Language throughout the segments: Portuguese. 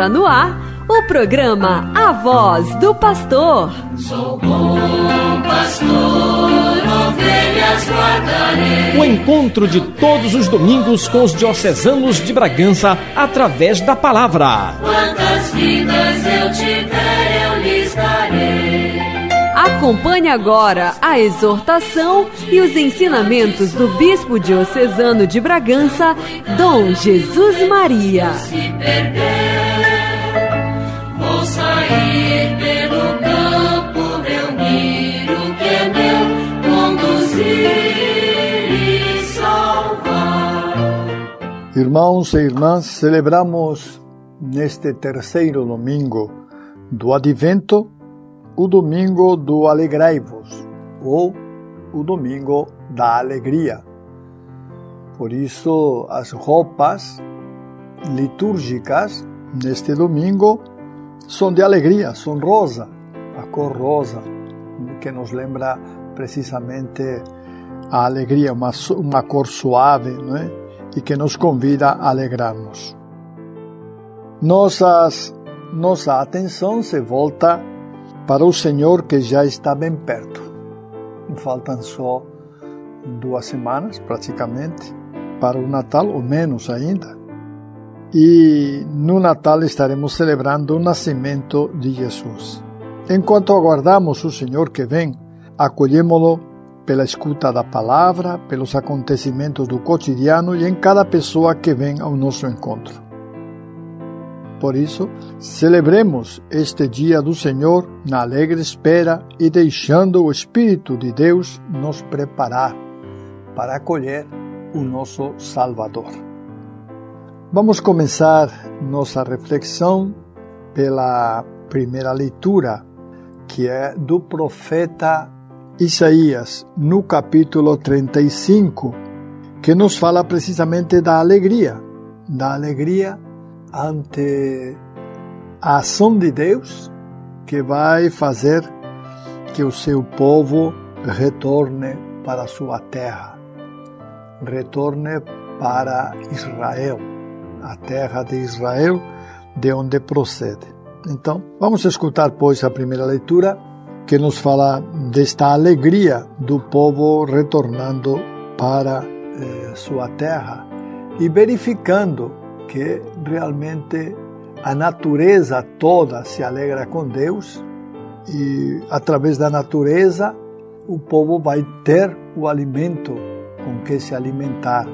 Entra no ar o programa A Voz do Pastor. Sou bom pastor, ovelhas guardarei. O encontro de todos os domingos com os diocesanos de Bragança através da palavra. Quantas vidas eu tiver, eu lhes darei. Acompanhe agora a exortação e os ensinamentos do Bispo Diocesano de Bragança, Dom Jesus Maria. Se perder, Irmãos e irmãs, celebramos neste terceiro domingo do Advento o domingo do Alegrai-vos, ou o domingo da alegria. Por isso, as roupas litúrgicas neste domingo são de alegria, são rosa, a cor rosa, que nos lembra precisamente a alegria, uma, uma cor suave, não é? E que nos convida a alegrarmos. Nossas, nossa atenção se volta para o Senhor que já está bem perto. Faltam só duas semanas, praticamente, para o Natal, ou menos ainda. E no Natal estaremos celebrando o nascimento de Jesus. Enquanto aguardamos o Senhor que vem, acolhemos-lo pela escuta da palavra, pelos acontecimentos do cotidiano e em cada pessoa que vem ao nosso encontro. Por isso, celebremos este dia do Senhor na alegre espera e deixando o Espírito de Deus nos preparar para acolher o nosso Salvador. Vamos começar nossa reflexão pela primeira leitura, que é do profeta Isaías, no capítulo 35, que nos fala precisamente da alegria, da alegria ante a ação de Deus que vai fazer que o seu povo retorne para sua terra, retorne para Israel, a terra de Israel, de onde procede. Então, vamos escutar, pois, a primeira leitura que nos fala desta alegria do povo retornando para eh, sua terra e verificando que realmente a natureza toda se alegra com Deus e através da natureza o povo vai ter o alimento com que se alimentar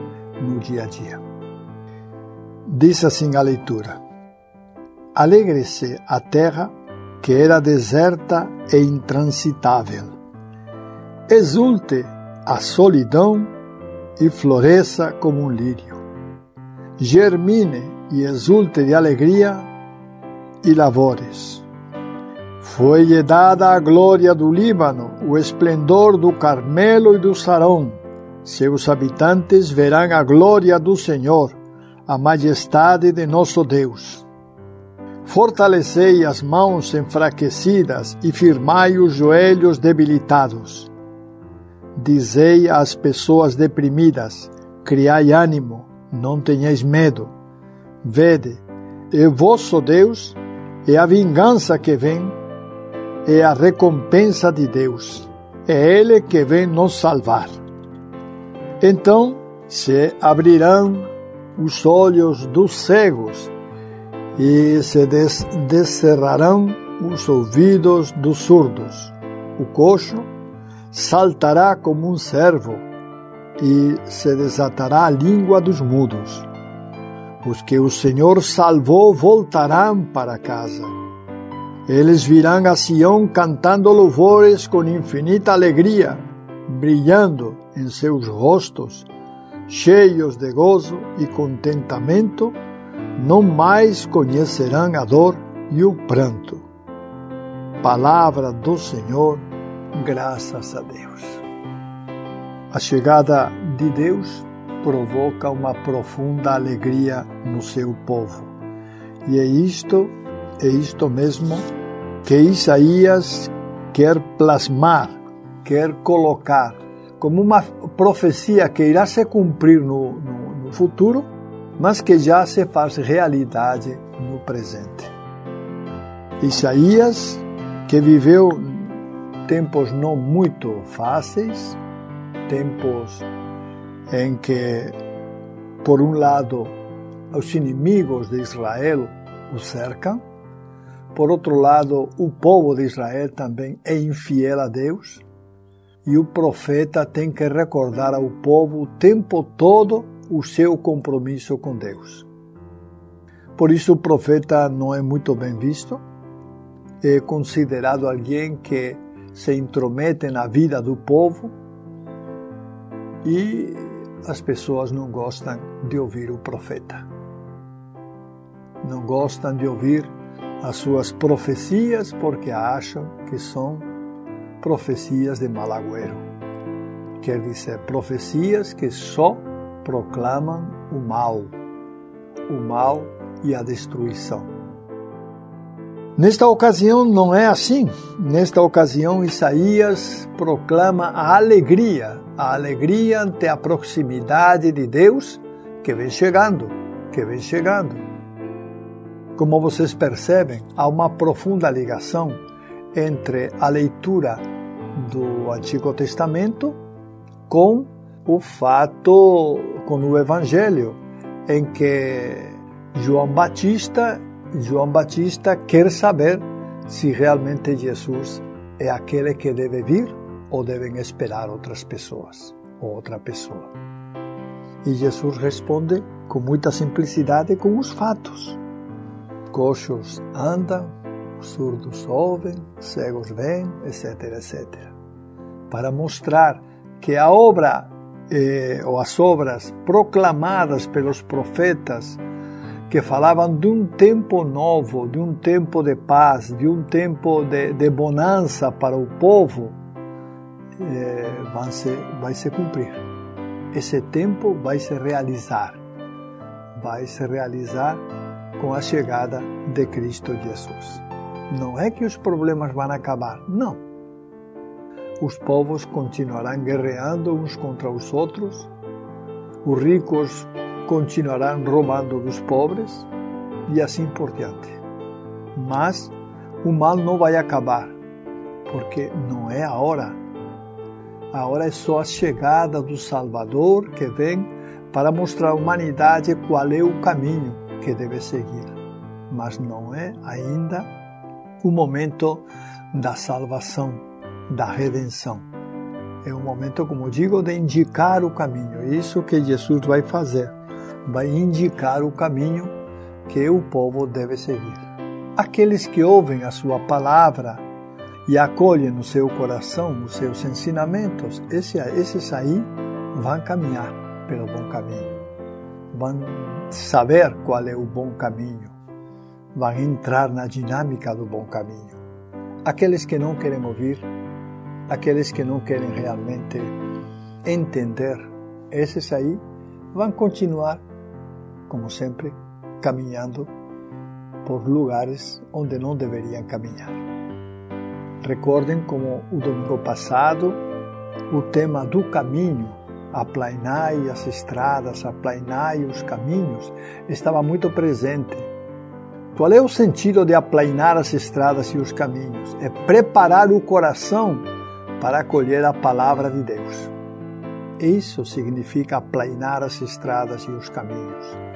no dia a dia. Diz assim a leitura: Alegre-se a terra que era deserta e intransitável. Exulte a solidão e floresça como um lírio. Germine e exulte de alegria e lavores. Foi-lhe dada a glória do Líbano, o esplendor do Carmelo e do Sarão. Seus habitantes verão a glória do Senhor, a majestade de nosso Deus. Fortalecei as mãos enfraquecidas e firmai os joelhos debilitados. Dizei às pessoas deprimidas: criai ânimo, não tenhais medo. Vede, é vosso Deus, é a vingança que vem, é a recompensa de Deus. É Ele que vem nos salvar. Então se abrirão os olhos dos cegos e se des descerrarão os ouvidos dos surdos. O coxo saltará como um servo e se desatará a língua dos mudos. Os que o Senhor salvou voltarão para casa. Eles virão a Sião cantando louvores com infinita alegria, brilhando em seus rostos, cheios de gozo e contentamento, não mais conhecerão a dor e o pranto. Palavra do Senhor, graças a Deus. A chegada de Deus provoca uma profunda alegria no seu povo. E é isto, é isto mesmo que Isaías quer plasmar, quer colocar como uma profecia que irá se cumprir no, no, no futuro, mas que já se faz realidade no presente. Isaías, que viveu tempos não muito fáceis, tempos em que, por um lado, os inimigos de Israel o cercam, por outro lado, o povo de Israel também é infiel a Deus, e o profeta tem que recordar ao povo o tempo todo o seu compromisso com Deus. Por isso, o profeta não é muito bem visto, é considerado alguém que se intromete na vida do povo e as pessoas não gostam de ouvir o profeta. Não gostam de ouvir as suas profecias porque acham que são profecias de malagüero. Quer dizer, profecias que só proclamam o mal, o mal e a destruição. Nesta ocasião não é assim. Nesta ocasião, Isaías proclama a alegria, a alegria ante a proximidade de Deus que vem chegando, que vem chegando. Como vocês percebem, há uma profunda ligação entre a leitura do Antigo Testamento com o fato, com o Evangelho, em que João Batista João Batista quer saber se realmente Jesus é aquele que deve vir ou devem esperar outras pessoas ou outra pessoa. E Jesus responde com muita simplicidade com os fatos. Coxos andam, surdos ouvem, cegos veem, etc, etc. Para mostrar que a obra eh, ou as obras proclamadas pelos profetas que falavam de um tempo novo, de um tempo de paz, de um tempo de, de bonança para o povo, é, vai, se, vai se cumprir. Esse tempo vai se realizar. Vai se realizar com a chegada de Cristo Jesus. Não é que os problemas vão acabar, não. Os povos continuarão guerreando uns contra os outros, os ricos continuarão roubando dos pobres e assim por diante. Mas o mal não vai acabar, porque não é a hora. A hora é só a chegada do Salvador que vem para mostrar à humanidade qual é o caminho que deve seguir. Mas não é ainda o momento da salvação, da redenção. É o momento, como digo, de indicar o caminho. É isso que Jesus vai fazer vai indicar o caminho que o povo deve seguir. Aqueles que ouvem a sua palavra e acolhem no seu coração os seus ensinamentos, esses aí vão caminhar pelo bom caminho, vão saber qual é o bom caminho, vão entrar na dinâmica do bom caminho. Aqueles que não querem ouvir, aqueles que não querem realmente entender, esses aí vão continuar como sempre, caminhando por lugares onde não deveriam caminhar. Recordem como o domingo passado, o tema do caminho, aplainai as estradas, aplainai os caminhos, estava muito presente. Qual é o sentido de aplainar as estradas e os caminhos? É preparar o coração para acolher a palavra de Deus. Isso significa aplainar as estradas e os caminhos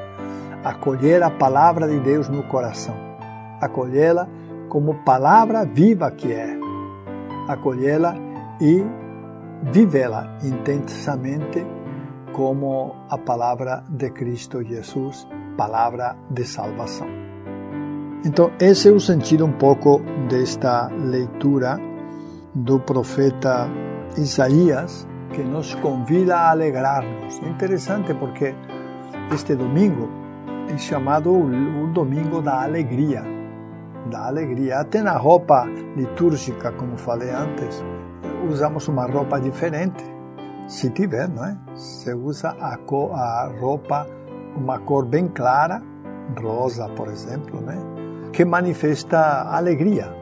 acolher a palavra de Deus no coração, acolhê-la como palavra viva que é, acolhê-la e vivê-la intensamente como a palavra de Cristo Jesus, palavra de salvação. Então, esse é o sentido um pouco desta leitura do profeta Isaías, que nos convida a alegrar-nos. É interessante porque este domingo é chamado o Domingo da Alegria. Da alegria. Até na roupa litúrgica, como falei antes, usamos uma roupa diferente. Se tiver, não é? Se usa a, cor, a roupa, uma cor bem clara, rosa, por exemplo, né? que manifesta alegria.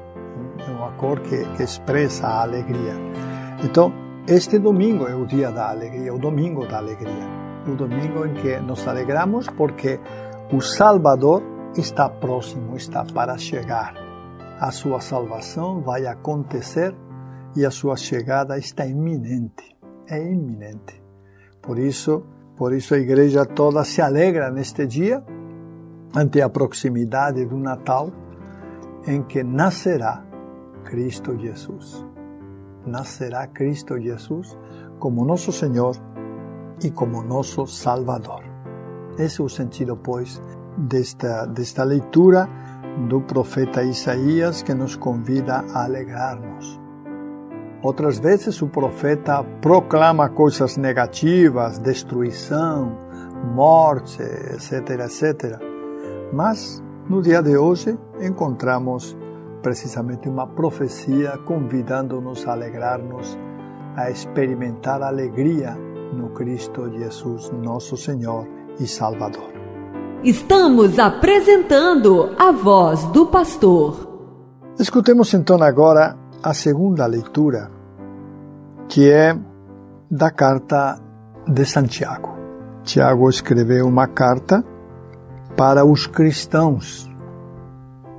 É uma cor que, que expressa a alegria. Então, este domingo é o dia da alegria, o domingo da alegria. o domingo em que nos alegramos porque o Salvador está próximo, está para chegar. A sua salvação vai acontecer e a sua chegada está iminente, é iminente. Por isso, por isso a igreja toda se alegra neste dia ante a proximidade do Natal em que nascerá Cristo Jesus. Nascerá Cristo Jesus como nosso Senhor e como nosso Salvador. Esse é o sentido, pois, desta, desta leitura do profeta Isaías que nos convida a alegrar-nos. Outras vezes o profeta proclama coisas negativas, destruição, morte, etc, etc. Mas no dia de hoje encontramos precisamente uma profecia convidando-nos a alegrar-nos, a experimentar alegria no Cristo Jesus, nosso Senhor e Salvador. Estamos apresentando a voz do pastor. Escutemos então agora a segunda leitura, que é da carta de Santiago. Tiago escreveu uma carta para os cristãos.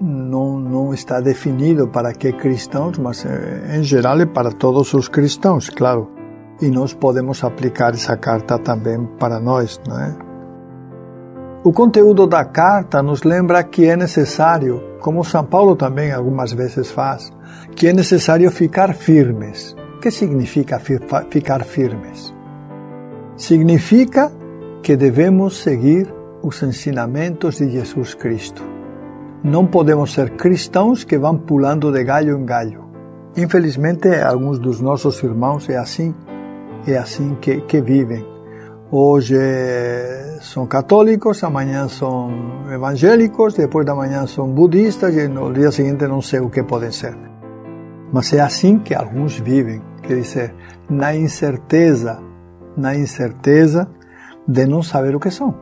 Não, não está definido para que cristãos, mas eh, em geral é para todos os cristãos, claro. E nós podemos aplicar essa carta também para nós, não é? O conteúdo da carta nos lembra que é necessário, como São Paulo também algumas vezes faz, que é necessário ficar firmes. O que significa ficar firmes? Significa que devemos seguir os ensinamentos de Jesus Cristo. Não podemos ser cristãos que vão pulando de galho em galho. Infelizmente, alguns dos nossos irmãos é assim, é assim que, que vivem. Hoje são católicos, amanhã são evangélicos, depois da manhã são budistas e no dia seguinte não sei o que podem ser. Mas é assim que alguns vivem, quer dizer, na incerteza, na incerteza de não saber o que são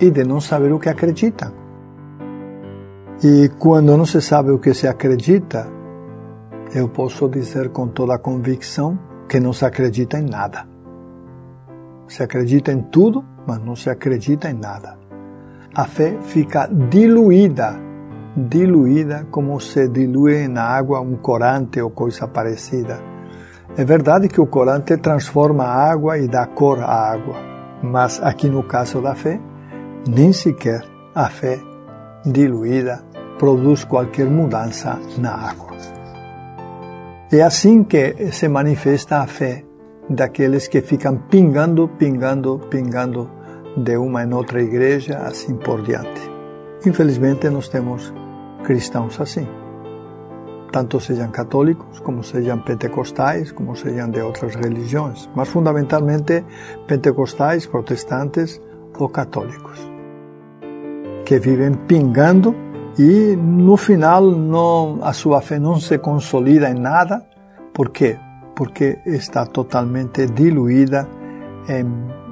e de não saber o que acreditam. E quando não se sabe o que se acredita, eu posso dizer com toda a convicção que não se acredita em nada. Se acredita em tudo, mas não se acredita em nada. A fé fica diluída diluída como se dilui na água um corante ou coisa parecida. É verdade que o corante transforma a água e dá cor à água, mas aqui no caso da fé, nem sequer a fé diluída produz qualquer mudança na água. É assim que se manifesta a fé daqueles que ficam pingando, pingando, pingando de uma em outra igreja, assim por diante. Infelizmente, nós temos cristãos assim. Tanto sejam católicos, como sejam pentecostais, como sejam de outras religiões, mas fundamentalmente pentecostais, protestantes ou católicos, que vivem pingando e no final não, a sua fé não se consolida em nada. Por quê? Porque está totalmente diluída em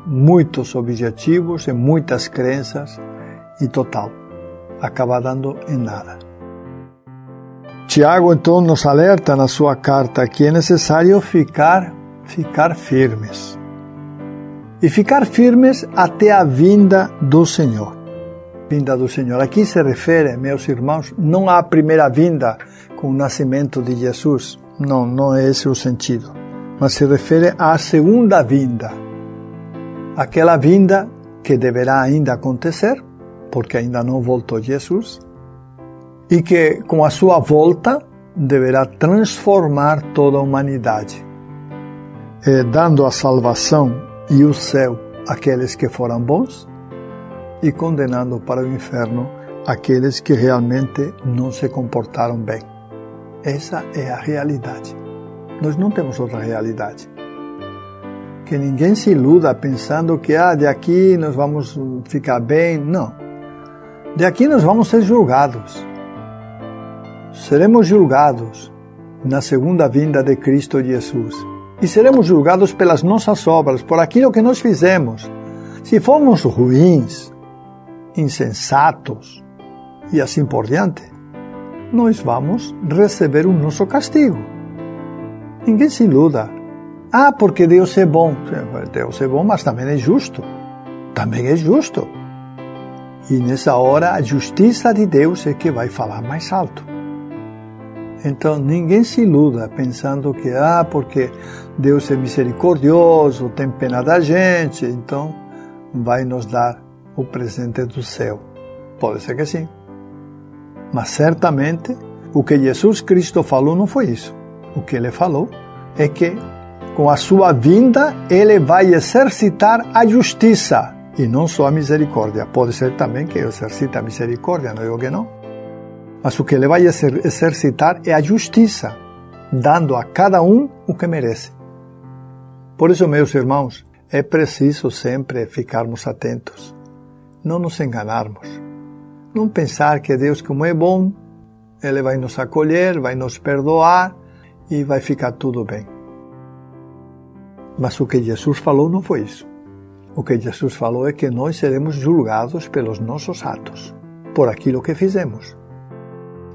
muitos objetivos, em muitas crenças e total, acaba dando em nada. Tiago então nos alerta na sua carta que é necessário ficar, ficar firmes. E ficar firmes até a vinda do Senhor. Vinda do Senhor. Aqui se refere, meus irmãos, não à primeira vinda com o nascimento de Jesus. Não, não é esse o sentido. Mas se refere à segunda vinda. Aquela vinda que deverá ainda acontecer, porque ainda não voltou Jesus, e que com a sua volta deverá transformar toda a humanidade, eh, dando a salvação e o céu àqueles que foram bons e condenando para o inferno aqueles que realmente não se comportaram bem. Essa é a realidade. Nós não temos outra realidade. Que ninguém se iluda pensando que ah, de aqui nós vamos ficar bem. Não. De aqui nós vamos ser julgados seremos julgados na segunda vinda de Cristo Jesus. E seremos julgados pelas nossas obras, por aquilo que nós fizemos. Se formos ruins, insensatos e assim por diante, nós vamos receber o nosso castigo. Ninguém se iluda. Ah, porque Deus é bom. Deus é bom, mas também é justo. também é justo. E nessa hora a justiça de Deus é que vai falar mais alto. Então ninguém se iluda pensando que, ah, porque Deus é misericordioso, tem pena da gente, então vai nos dar o presente do céu. Pode ser que sim. Mas certamente o que Jesus Cristo falou não foi isso. O que ele falou é que com a sua vinda ele vai exercitar a justiça e não só a misericórdia. Pode ser também que exercite a misericórdia, não digo que não. Mas o que ele vai exercitar é a justiça, dando a cada um o que merece. Por isso, meus irmãos, é preciso sempre ficarmos atentos, não nos enganarmos, não pensar que Deus, como é bom, Ele vai nos acolher, vai nos perdoar e vai ficar tudo bem. Mas o que Jesus falou não foi isso. O que Jesus falou é que nós seremos julgados pelos nossos atos, por aquilo que fizemos.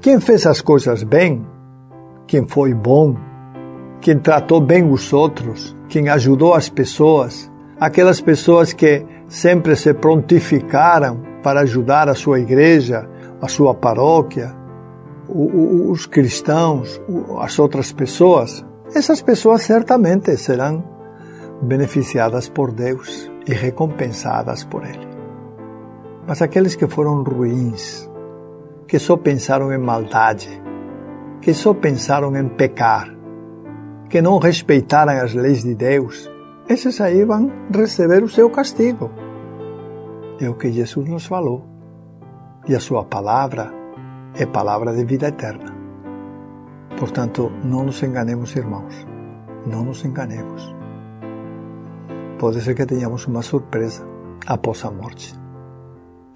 Quem fez as coisas bem, quem foi bom, quem tratou bem os outros, quem ajudou as pessoas, aquelas pessoas que sempre se prontificaram para ajudar a sua igreja, a sua paróquia, os cristãos, as outras pessoas, essas pessoas certamente serão beneficiadas por Deus e recompensadas por Ele. Mas aqueles que foram ruins, que só pensaram em maldade, que só pensaram em pecar, que não respeitaram as leis de Deus, esses aí vão receber o seu castigo. É o que Jesus nos falou. E a sua palavra é palavra de vida eterna. Portanto, não nos enganemos, irmãos. Não nos enganemos. Pode ser que tenhamos uma surpresa após a morte.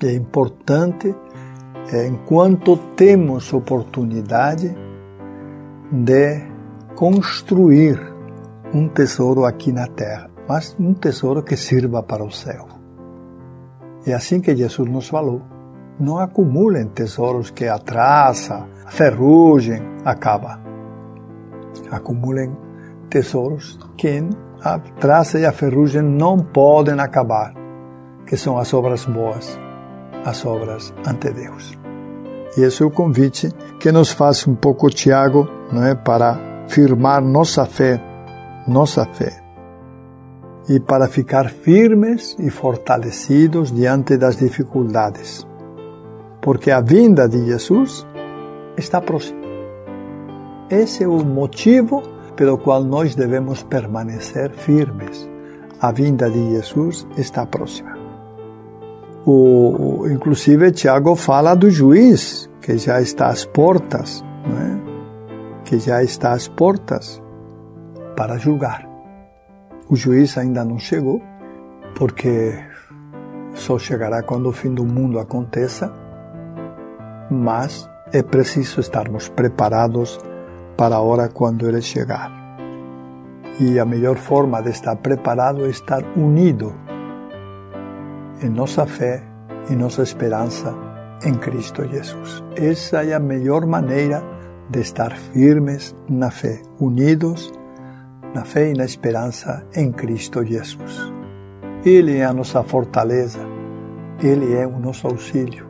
E é importante enquanto temos oportunidade de construir um tesouro aqui na terra, mas um tesouro que sirva para o céu. É assim que Jesus nos falou. Não acumulem tesouros que atrasa, ferrugem, acaba. Acumulem tesouros que a traça e a ferrugem não podem acabar, que são as obras boas as obras ante Deus. E esse é o convite que nos faz um pouco Tiago não é, para firmar nossa fé, nossa fé, e para ficar firmes e fortalecidos diante das dificuldades, porque a vinda de Jesus está próxima. Esse é o motivo pelo qual nós devemos permanecer firmes. A vinda de Jesus está próxima. O, inclusive, Tiago fala do juiz, que já está às portas, é? que já está às portas para julgar. O juiz ainda não chegou, porque só chegará quando o fim do mundo aconteça, mas é preciso estarmos preparados para a hora quando ele chegar. E a melhor forma de estar preparado é estar unido em nossa fé e nossa esperança em Cristo Jesus. Essa é a melhor maneira de estar firmes na fé, unidos na fé e na esperança em Cristo Jesus. Ele é a nossa fortaleza, Ele é o nosso auxílio,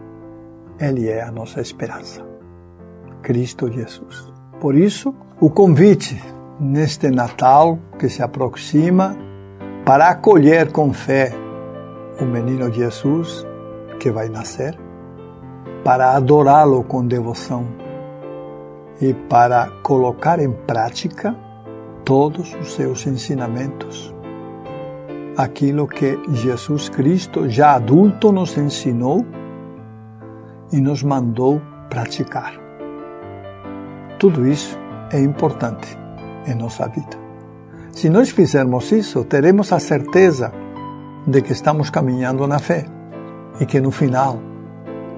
Ele é a nossa esperança. Cristo Jesus. Por isso, o convite neste Natal que se aproxima para acolher com fé o menino Jesus que vai nascer, para adorá-lo com devoção e para colocar em prática todos os seus ensinamentos. Aquilo que Jesus Cristo, já adulto, nos ensinou e nos mandou praticar. Tudo isso é importante em nossa vida. Se nós fizermos isso, teremos a certeza de que estamos caminhando na fé e que no final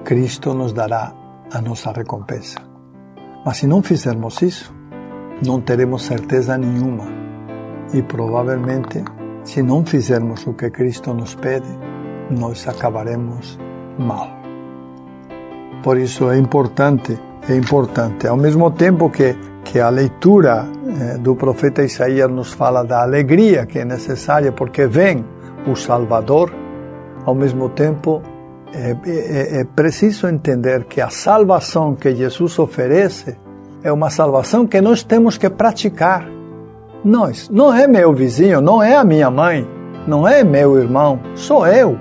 Cristo nos dará a nossa recompensa. Mas se não fizermos isso, não teremos certeza nenhuma e provavelmente, se não fizermos o que Cristo nos pede, nós acabaremos mal. Por isso é importante, é importante, ao mesmo tempo que, que a leitura eh, do profeta Isaías nos fala da alegria que é necessária porque vem o Salvador, Ao mesmo tempo, é, é, é preciso entender que a salvação que Jesus oferece é uma salvação que nós temos que praticar. Nós, não é meu vizinho, não é a minha mãe, não é meu irmão, sou eu.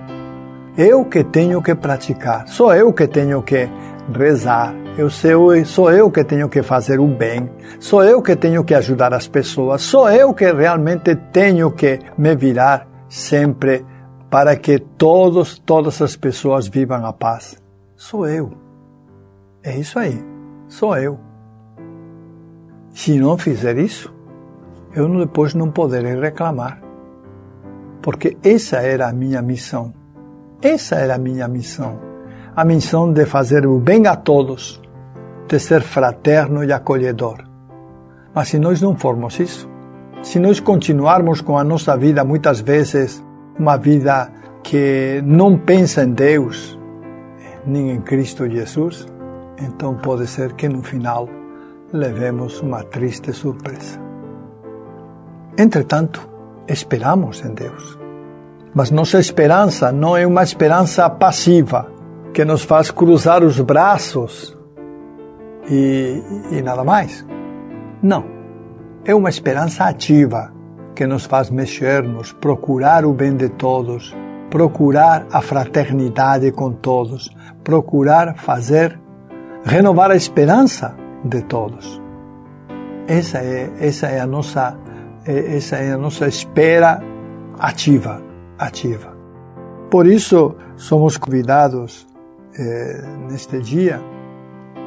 Eu que tenho que praticar, sou eu que tenho que rezar, eu sou, sou eu que tenho que fazer o bem, sou eu que tenho que ajudar as pessoas, sou eu que realmente tenho que me virar sempre para que todos, todas as pessoas vivam a paz. Sou eu. É isso aí. Sou eu. Se não fizer isso, eu depois não poderei reclamar. Porque essa era a minha missão. Essa era a minha missão. A missão de fazer o bem a todos, de ser fraterno e acolhedor. Mas se nós não formos isso, se nós continuarmos com a nossa vida muitas vezes uma vida que não pensa em Deus nem em Cristo Jesus, então pode ser que no final levemos uma triste surpresa. Entretanto, esperamos em Deus. Mas nossa esperança não é uma esperança passiva, que nos faz cruzar os braços e, e nada mais. Não. É uma esperança ativa que nos faz mexer-nos, procurar o bem de todos, procurar a fraternidade com todos, procurar fazer, renovar a esperança de todos. Essa é, essa é a nossa, essa é a nossa espera ativa, ativa. Por isso somos convidados eh, neste dia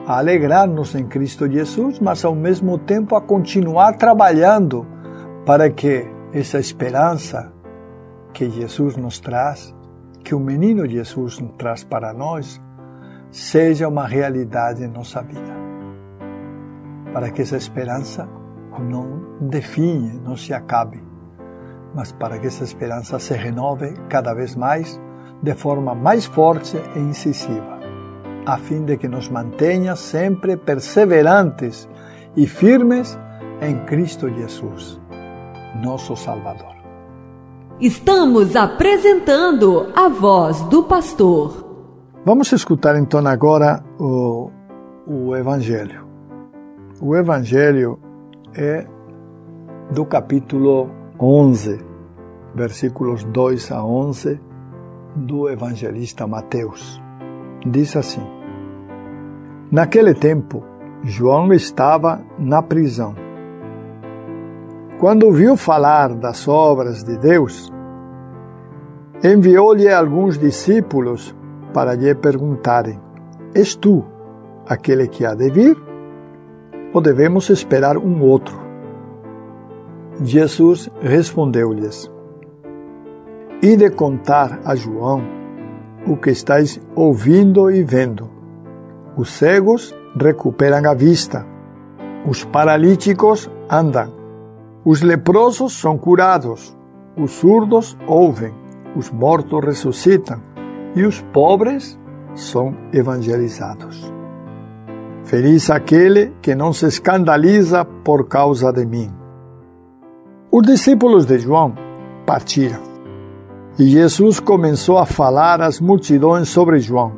a alegrar-nos em Cristo Jesus, mas ao mesmo tempo a continuar trabalhando para que essa esperança que Jesus nos traz, que o menino Jesus nos traz para nós, seja uma realidade em nossa vida. Para que essa esperança não define, não se acabe, mas para que essa esperança se renove cada vez mais de forma mais forte e incisiva a fim de que nos mantenha sempre perseverantes e firmes em Cristo Jesus, nosso Salvador. Estamos apresentando a voz do pastor. Vamos escutar então agora o, o Evangelho. O Evangelho é do capítulo 11, versículos 2 a 11, do evangelista Mateus. Diz assim: Naquele tempo, João estava na prisão. Quando ouviu falar das obras de Deus, enviou-lhe alguns discípulos para lhe perguntarem: És tu aquele que há de vir? Ou devemos esperar um outro? Jesus respondeu-lhes: E de contar a João o que estáis ouvindo e vendo os cegos recuperam a vista, os paralíticos andam, os leprosos são curados, os surdos ouvem, os mortos ressuscitam e os pobres são evangelizados. Feliz aquele que não se escandaliza por causa de mim. Os discípulos de João partiram e Jesus começou a falar às multidões sobre João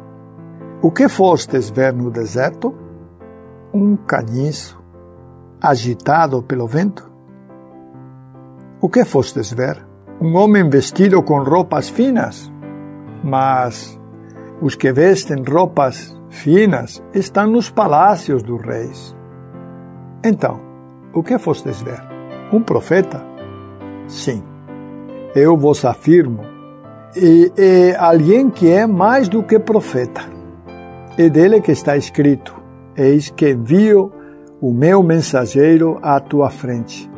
o que fostes ver no deserto? Um caniço agitado pelo vento? O que fostes ver? Um homem vestido com roupas finas? Mas os que vestem roupas finas estão nos palácios dos reis. Então, o que fostes ver? Um profeta? Sim, eu vos afirmo, e, e alguém que é mais do que profeta é dele que está escrito: Eis que envio o meu mensageiro à tua frente.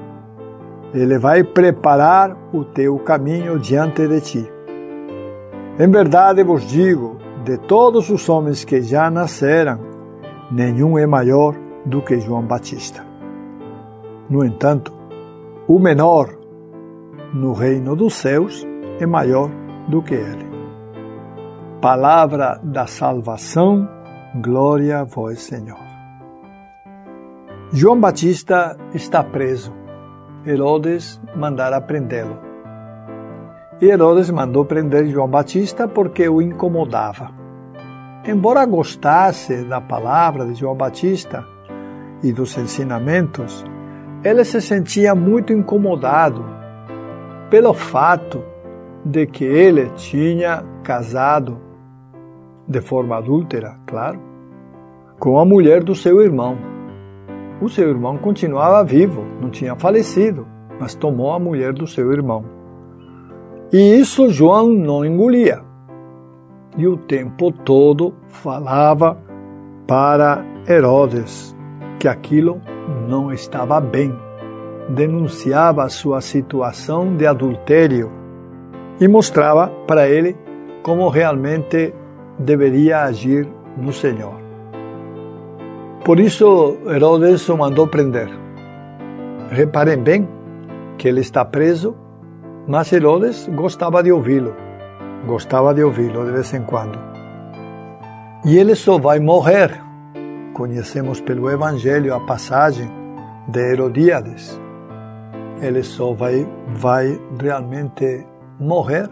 Ele vai preparar o teu caminho diante de ti. Em verdade vos digo: de todos os homens que já nasceram, nenhum é maior do que João Batista. No entanto, o menor no reino dos céus é maior do que ele palavra da salvação, glória a vós, Senhor. João Batista está preso. Herodes mandara prendê-lo. E Herodes mandou prender João Batista porque o incomodava. Embora gostasse da palavra de João Batista e dos ensinamentos, ele se sentia muito incomodado pelo fato de que ele tinha casado de forma adúltera, claro, com a mulher do seu irmão. O seu irmão continuava vivo, não tinha falecido, mas tomou a mulher do seu irmão. E isso João não engolia. E o tempo todo falava para Herodes que aquilo não estava bem. Denunciava sua situação de adultério e mostrava para ele como realmente deveria agir no Senhor. Por isso, Herodes o mandou prender. Reparem bem que ele está preso, mas Herodes gostava de ouvi-lo. Gostava de ouvi-lo de vez em quando. E ele só vai morrer. Conhecemos pelo Evangelho a passagem de Herodíades. Ele só vai, vai realmente morrer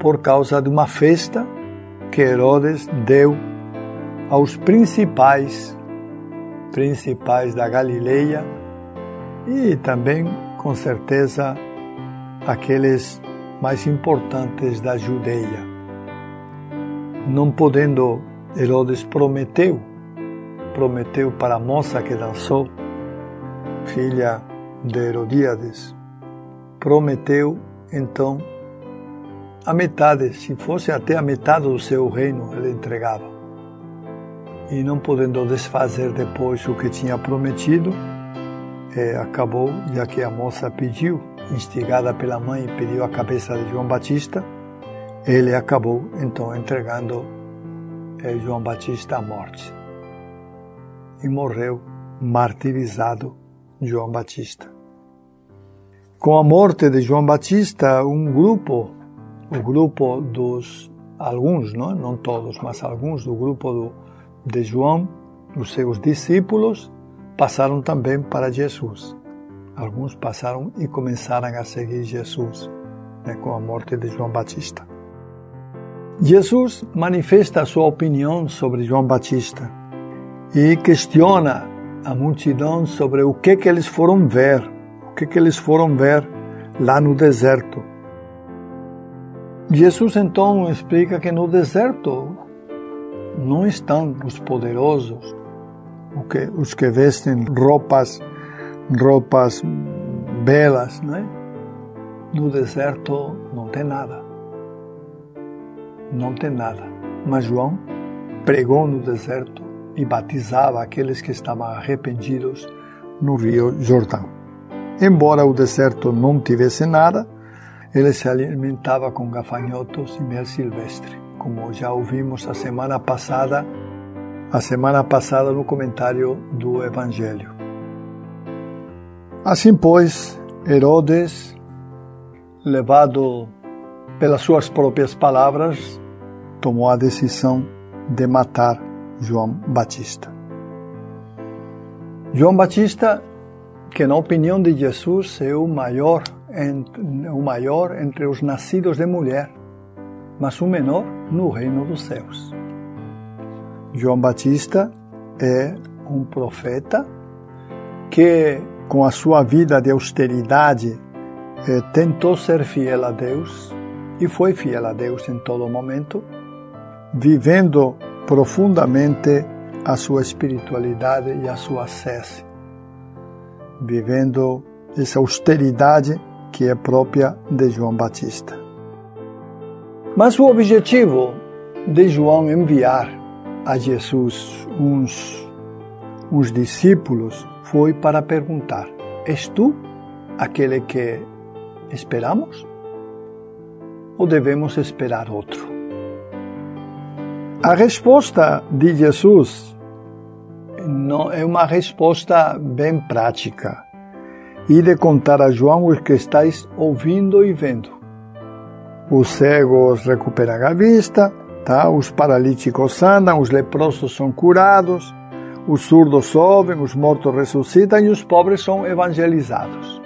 por causa de uma festa que Herodes deu aos principais, principais da Galileia e também, com certeza, aqueles mais importantes da Judeia. Não podendo, Herodes prometeu, prometeu para a moça que dançou, filha de Herodíades, prometeu então a metade, se fosse até a metade do seu reino, ele entregava. E não podendo desfazer depois o que tinha prometido, é, acabou, já que a moça pediu, instigada pela mãe, pediu a cabeça de João Batista, ele acabou então entregando é, João Batista à morte. E morreu martirizado João Batista. Com a morte de João Batista, um grupo o grupo dos alguns, não, não todos, mas alguns do grupo do, de João, os seus discípulos, passaram também para Jesus. Alguns passaram e começaram a seguir Jesus né, com a morte de João Batista. Jesus manifesta a sua opinião sobre João Batista e questiona a multidão sobre o que que eles foram ver, o que que eles foram ver lá no deserto Jesus então explica que no deserto não estão os poderosos, os que vestem roupas, roupas belas, né? No deserto não tem nada. Não tem nada. Mas João pregou no deserto e batizava aqueles que estavam arrependidos no rio Jordão. Embora o deserto não tivesse nada, ele se alimentava com gafanhotos e mel silvestre, como já ouvimos a semana passada, a semana passada no comentário do Evangelho. Assim, pois, Herodes, levado pelas suas próprias palavras, tomou a decisão de matar João Batista. João Batista, que na opinião de Jesus é o maior o maior entre os nascidos de mulher, mas o menor no reino dos céus. João Batista é um profeta que, com a sua vida de austeridade, eh, tentou ser fiel a Deus e foi fiel a Deus em todo momento, vivendo profundamente a sua espiritualidade e a sua sese, vivendo essa austeridade que é própria de João Batista. Mas o objetivo de João enviar a Jesus uns, uns discípulos foi para perguntar: És tu aquele que esperamos? Ou devemos esperar outro? A resposta de Jesus não é uma resposta bem prática e de contar a João os que estáis ouvindo e vendo. Os cegos recuperam a vista, tá? os paralíticos andam, os leprosos são curados, os surdos ouvem, os mortos ressuscitam e os pobres são evangelizados.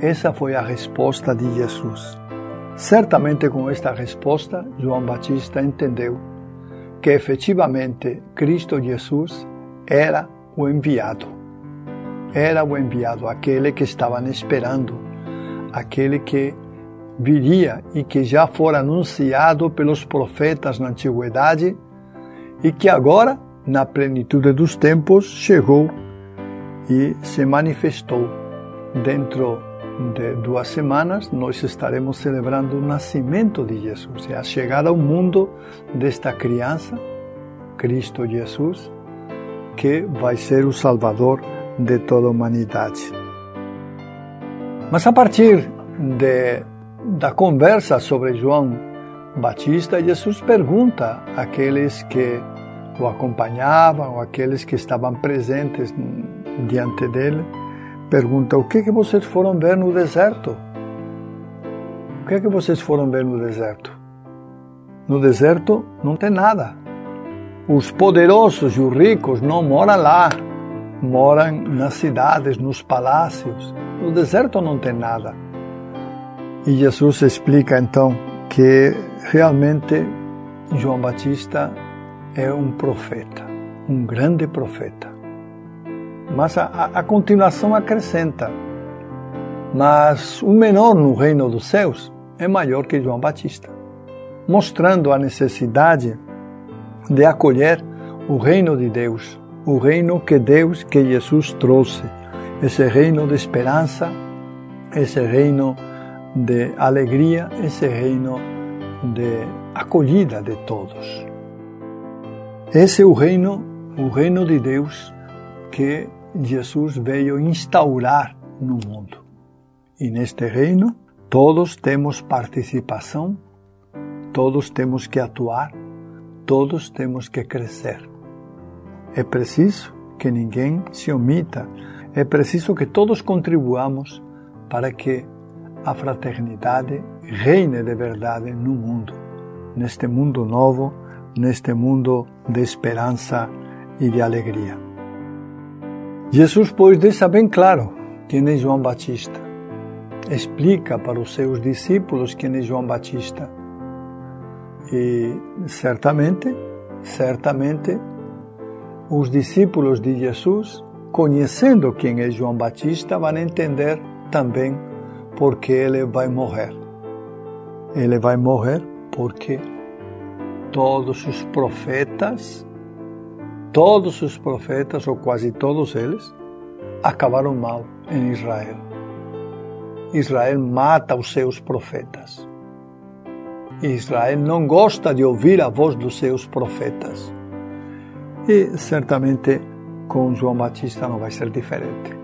Essa foi a resposta de Jesus. Certamente com esta resposta, João Batista entendeu que efetivamente Cristo Jesus era o enviado. Era o enviado, aquele que estavam esperando, aquele que viria e que já fora anunciado pelos profetas na antiguidade e que agora, na plenitude dos tempos, chegou e se manifestou. Dentro de duas semanas, nós estaremos celebrando o nascimento de Jesus, é a chegada ao mundo desta criança, Cristo Jesus, que vai ser o Salvador de toda a humanidade. Mas a partir de, da conversa sobre João Batista, Jesus pergunta àqueles que o acompanhavam, aqueles que estavam presentes diante dele, pergunta: O que é que vocês foram ver no deserto? O que é que vocês foram ver no deserto? No deserto não tem nada. Os poderosos e os ricos não moram lá, moram nas cidades, nos palácios. No deserto não tem nada. E Jesus explica então que realmente João Batista é um profeta, um grande profeta. Mas a, a continuação acrescenta: Mas o menor no reino dos céus é maior que João Batista, mostrando a necessidade de acolher o reino de Deus, o reino que Deus, que Jesus trouxe, esse reino de esperança, esse reino de alegria, esse reino de acolhida de todos. Esse é o reino, o reino de Deus que Jesus veio instaurar no mundo. E neste reino, todos temos participação, todos temos que atuar, todos temos que crescer. É preciso que ninguém se omita, é preciso que todos contribuamos para que a fraternidade reine de verdade no mundo, neste mundo novo, neste mundo de esperança e de alegria. Jesus, pois, deixa bem claro quem é João Batista. Explica para os seus discípulos quem é João Batista. E certamente, certamente, os discípulos de Jesus, conhecendo quem é João Batista, vão entender também porque ele vai morrer. Ele vai morrer porque todos os profetas todos os profetas, ou quase todos eles, acabaram mal em Israel. Israel mata os seus profetas. Israel não gosta de ouvir a voz dos seus profetas. E certamente com João Batista não vai ser diferente.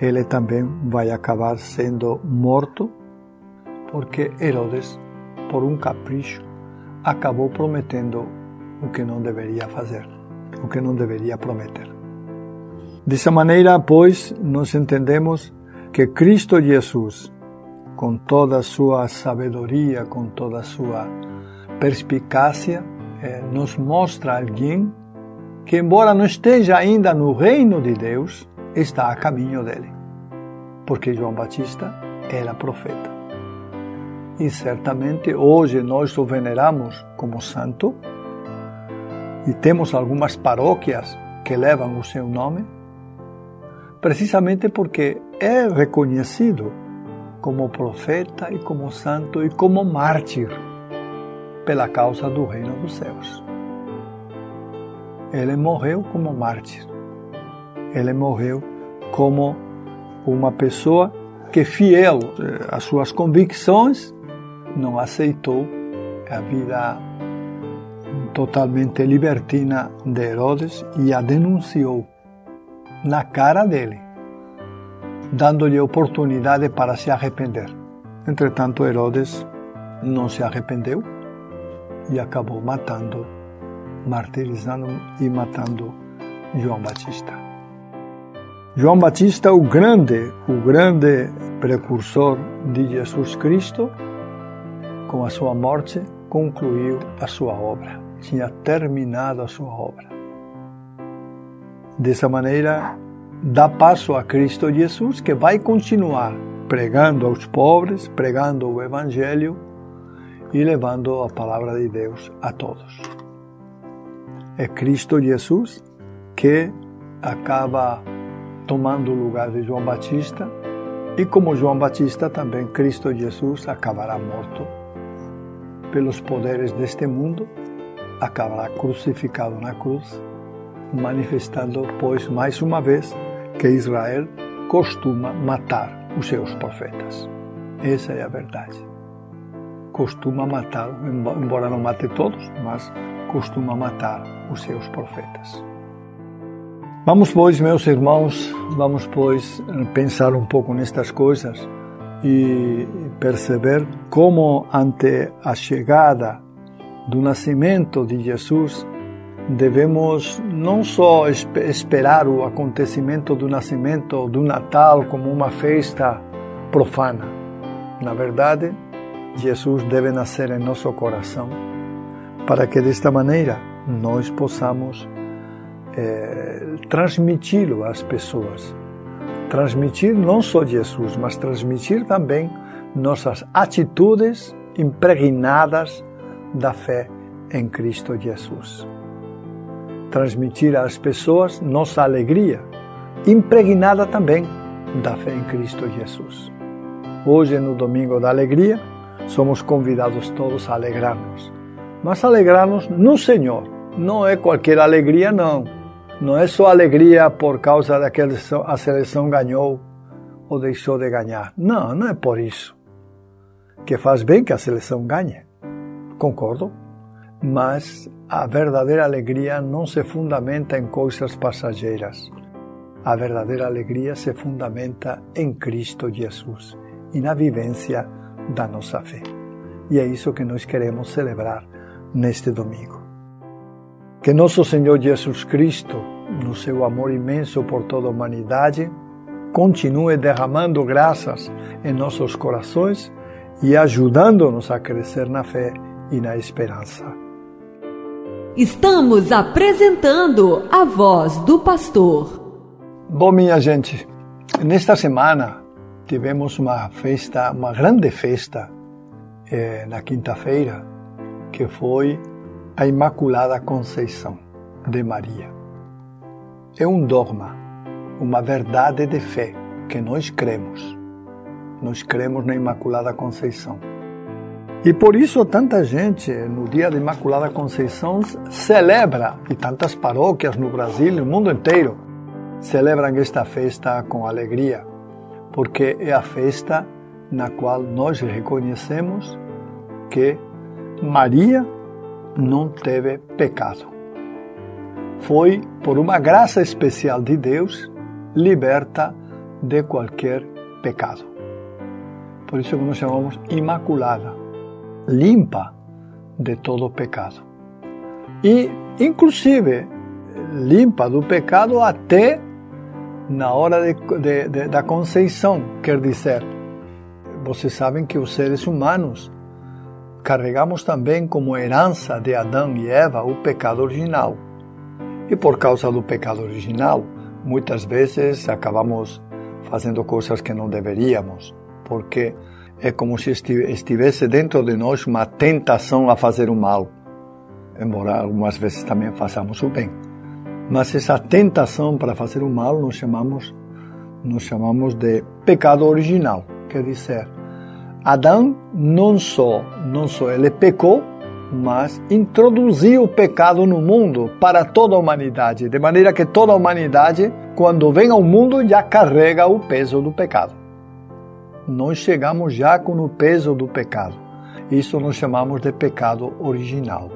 Ele também vai acabar sendo morto porque Herodes, por um capricho, acabou prometendo o que não deveria fazer o que não deveria prometer. Dessa maneira, pois, nós entendemos que Cristo Jesus, com toda a sua sabedoria, com toda a sua perspicácia, eh, nos mostra alguém que, embora não esteja ainda no reino de Deus, está a caminho dele. Porque João Batista era profeta. E certamente hoje nós o veneramos como santo, e temos algumas paróquias que levam o seu nome, precisamente porque é reconhecido como profeta e como santo e como mártir pela causa do reino dos céus. Ele morreu como mártir. Ele morreu como uma pessoa que, fiel eh, às suas convicções, não aceitou a vida totalmente libertina de Herodes e a denunciou na cara dele, dando-lhe oportunidade para se arrepender. Entretanto, Herodes não se arrependeu e acabou matando, martirizando e matando João Batista. João Batista, o grande, o grande precursor de Jesus Cristo, com a sua morte, concluiu a sua obra tinha terminado a sua obra. Dessa maneira, dá passo a Cristo Jesus, que vai continuar pregando aos pobres, pregando o Evangelho e levando a palavra de Deus a todos. É Cristo Jesus que acaba tomando o lugar de João Batista e como João Batista também Cristo Jesus acabará morto pelos poderes deste mundo, acabará crucificado na cruz, manifestando, pois, mais uma vez, que Israel costuma matar os seus profetas. Essa é a verdade. Costuma matar, embora não mate todos, mas costuma matar os seus profetas. Vamos, pois, meus irmãos, vamos, pois, pensar um pouco nestas coisas e perceber como, ante a chegada do nascimento de Jesus, devemos não só esperar o acontecimento do nascimento do Natal como uma festa profana. Na verdade, Jesus deve nascer em nosso coração para que desta maneira nós possamos é, transmiti-lo às pessoas. Transmitir não só Jesus, mas transmitir também nossas atitudes impregnadas da fé em Cristo Jesus transmitir às pessoas nossa alegria, impregnada também da fé em Cristo Jesus. Hoje, no Domingo da Alegria, somos convidados todos a alegrar-nos. Mas alegrar-nos no Senhor. Não é qualquer alegria, não. Não é só alegria por causa daquela a seleção ganhou ou deixou de ganhar. Não, não é por isso. Que faz bem que a seleção ganhe. Concordo. Mas a verdadeira alegria não se fundamenta em coisas passageiras. A verdadeira alegria se fundamenta em Cristo Jesus e na vivência da nossa fé. E é isso que nós queremos celebrar neste domingo. Que nosso Senhor Jesus Cristo, no seu amor imenso por toda a humanidade, continue derramando graças em nossos corações e ajudando-nos a crescer na fé e na esperança. Estamos apresentando a voz do pastor. Bom, minha gente, nesta semana tivemos uma festa, uma grande festa, eh, na quinta-feira, que foi a Imaculada Conceição de Maria. É um dogma, uma verdade de fé que nós cremos. Nós cremos na Imaculada Conceição. E por isso tanta gente no dia da Imaculada Conceição celebra, e tantas paróquias no Brasil e no mundo inteiro celebram esta festa com alegria, porque é a festa na qual nós reconhecemos que Maria não teve pecado. Foi, por uma graça especial de Deus, liberta de qualquer pecado. Por isso que nós chamamos Imaculada limpa de todo pecado. E, inclusive, limpa do pecado até na hora de, de, de, da conceição. Quer dizer, vocês sabem que os seres humanos carregamos também como herança de Adão e Eva o pecado original. E por causa do pecado original, muitas vezes acabamos fazendo coisas que não deveríamos, porque é como se estivesse dentro de nós uma tentação a fazer o mal, embora algumas vezes também façamos o bem. Mas essa tentação para fazer o mal nós chamamos, nós chamamos de pecado original, quer dizer, Adão não só, não só ele pecou, mas introduziu o pecado no mundo para toda a humanidade, de maneira que toda a humanidade, quando vem ao mundo, já carrega o peso do pecado nós chegamos já com o peso do pecado. Isso nós chamamos de pecado original,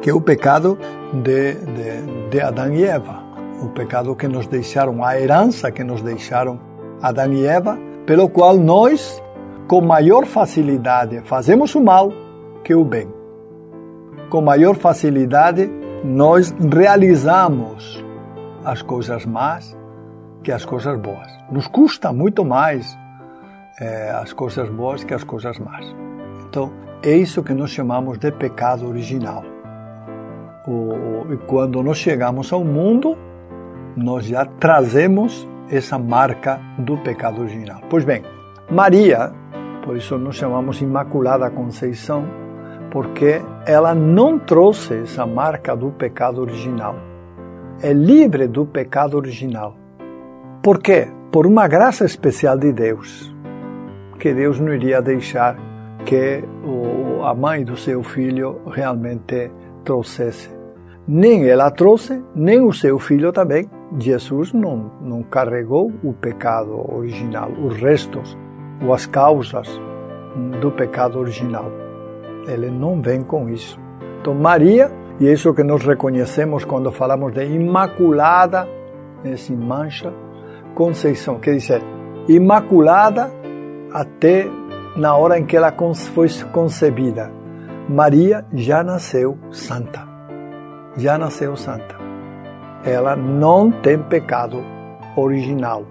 que é o pecado de, de, de Adão e Eva, o pecado que nos deixaram, a herança que nos deixaram Adão e Eva, pelo qual nós, com maior facilidade, fazemos o mal que o bem. Com maior facilidade, nós realizamos as coisas más que as coisas boas. Nos custa muito mais é, as coisas boas que as coisas más. Então, é isso que nós chamamos de pecado original. O, e quando nós chegamos ao mundo, nós já trazemos essa marca do pecado original. Pois bem, Maria, por isso nós chamamos Imaculada Conceição, porque ela não trouxe essa marca do pecado original. É livre do pecado original. Por quê? Por uma graça especial de Deus, que Deus não iria deixar que a mãe do seu filho realmente trouxesse. Nem ela trouxe, nem o seu filho também. Jesus não, não carregou o pecado original, os restos ou as causas do pecado original. Ele não vem com isso. Então, Maria, e isso que nós reconhecemos quando falamos de Imaculada, sem mancha, Conceição, quer dizer, Imaculada até na hora em que ela foi concebida. Maria já nasceu santa. Já nasceu santa. Ela não tem pecado original.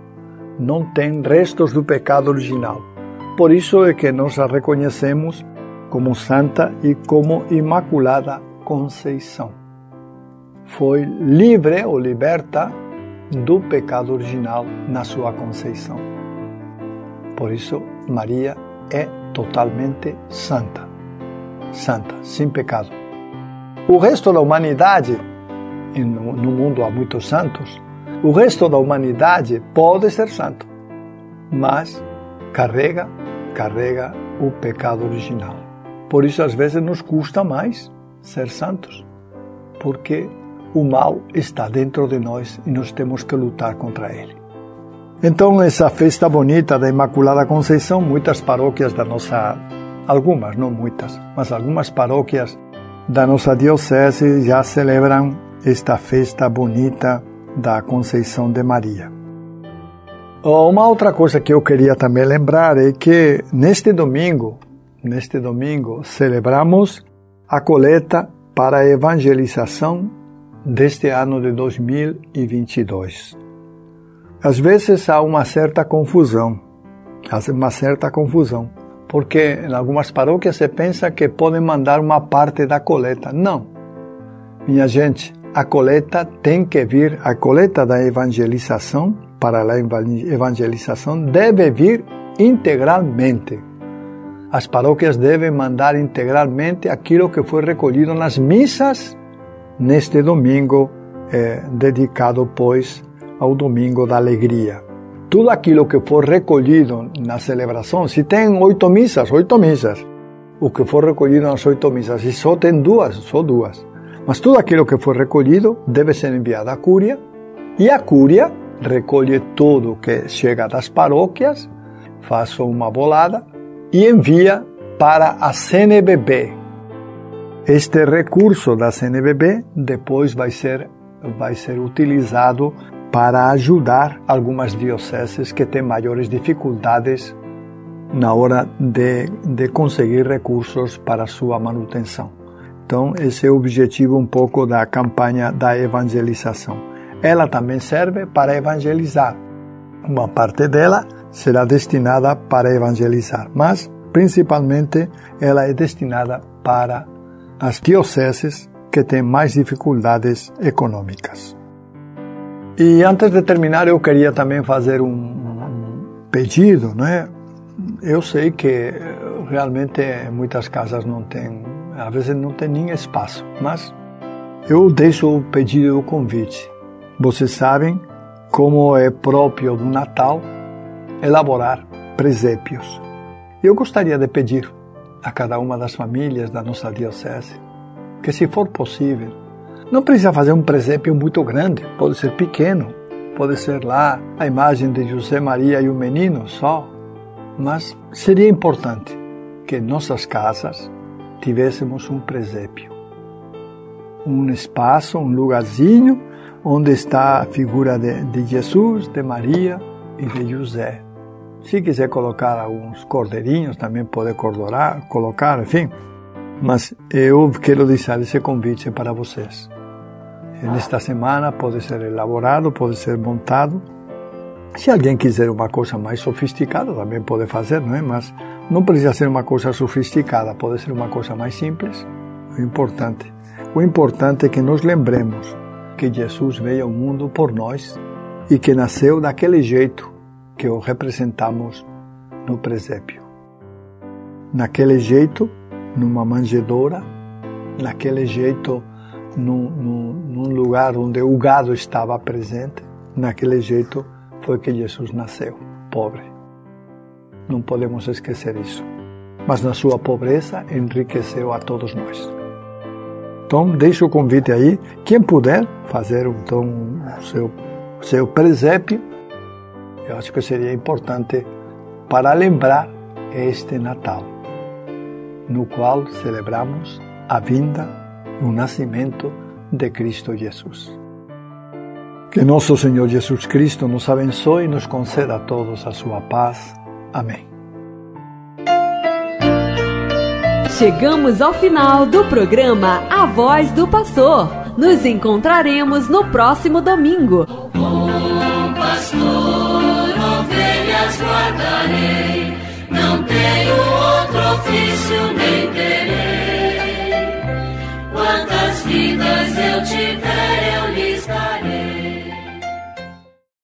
Não tem restos do pecado original. Por isso é que nós a reconhecemos como santa e como Imaculada Conceição. Foi livre ou liberta do pecado original na sua conceição. Por isso, Maria é totalmente santa. Santa, sem pecado. O resto da humanidade, no mundo há muitos santos, o resto da humanidade pode ser santo, mas carrega, carrega o pecado original. Por isso, às vezes, nos custa mais ser santos, porque o mal está dentro de nós e nós temos que lutar contra ele. Então, essa festa bonita da Imaculada Conceição, muitas paróquias da nossa, algumas, não muitas, mas algumas paróquias da nossa diocese já celebram esta festa bonita da Conceição de Maria. Uma outra coisa que eu queria também lembrar é que neste domingo, neste domingo, celebramos a coleta para a evangelização deste ano de 2022. Às vezes há uma certa confusão, há uma certa confusão, porque em algumas paróquias se pensa que podem mandar uma parte da coleta. Não. Minha gente, a coleta tem que vir, a coleta da evangelização, para a evangelização, deve vir integralmente. As paróquias devem mandar integralmente aquilo que foi recolhido nas missas neste domingo, eh, dedicado, pois, ao domingo da alegria. Tudo aquilo que for recolhido na celebração, se tem oito missas, oito missas, o que for recolhido nas oito missas, e só tem duas, só duas. Mas tudo aquilo que for recolhido deve ser enviado à Cúria, e a Cúria recolhe tudo que chega das paróquias, faz uma bolada e envia para a CNBB. Este recurso da CNBB depois vai ser, vai ser utilizado para ajudar algumas dioceses que têm maiores dificuldades na hora de, de conseguir recursos para sua manutenção. Então, esse é o objetivo um pouco da campanha da evangelização. Ela também serve para evangelizar. Uma parte dela será destinada para evangelizar, mas principalmente ela é destinada para as dioceses que têm mais dificuldades econômicas. E antes de terminar, eu queria também fazer um, pedido, né? Eu sei que realmente muitas casas não têm, às vezes não tem nem espaço, mas eu deixo o pedido, o convite. Vocês sabem como é próprio do Natal elaborar presépios. Eu gostaria de pedir a cada uma das famílias da nossa diocese que, se for possível, não precisa fazer um presépio muito grande, pode ser pequeno, pode ser lá a imagem de José Maria e o menino só, mas seria importante que nossas casas tivéssemos um presépio. Um espaço, um lugarzinho onde está a figura de, de Jesus, de Maria e de José. Se quiser colocar alguns cordeirinhos, também pode cordorar, colocar, enfim. Mas eu quero deixar esse convite para vocês nesta semana pode ser elaborado, pode ser montado. Se alguém quiser uma coisa mais sofisticada, também pode fazer, não é? Mas não precisa ser uma coisa sofisticada, pode ser uma coisa mais simples. O importante, o importante é que nos lembremos que Jesus veio ao mundo por nós e que nasceu daquele jeito que o representamos no presépio. Naquele jeito, numa manjedoura, naquele jeito, num, num, num lugar onde o gado estava presente, naquele jeito foi que Jesus nasceu, pobre. Não podemos esquecer isso. Mas na sua pobreza enriqueceu a todos nós. Então, deixo o convite aí. Quem puder fazer então o seu, seu presépio, eu acho que seria importante para lembrar este Natal, no qual celebramos a vinda e o nascimento de Cristo Jesus. Que nosso Senhor Jesus Cristo nos abençoe e nos conceda a todos a sua paz. Amém. Chegamos ao final do programa A Voz do Pastor. Nos encontraremos no próximo domingo. Bom pastor, ovelhas guardarei, não tenho outro ofício nem terei. Quantas vidas eu tiver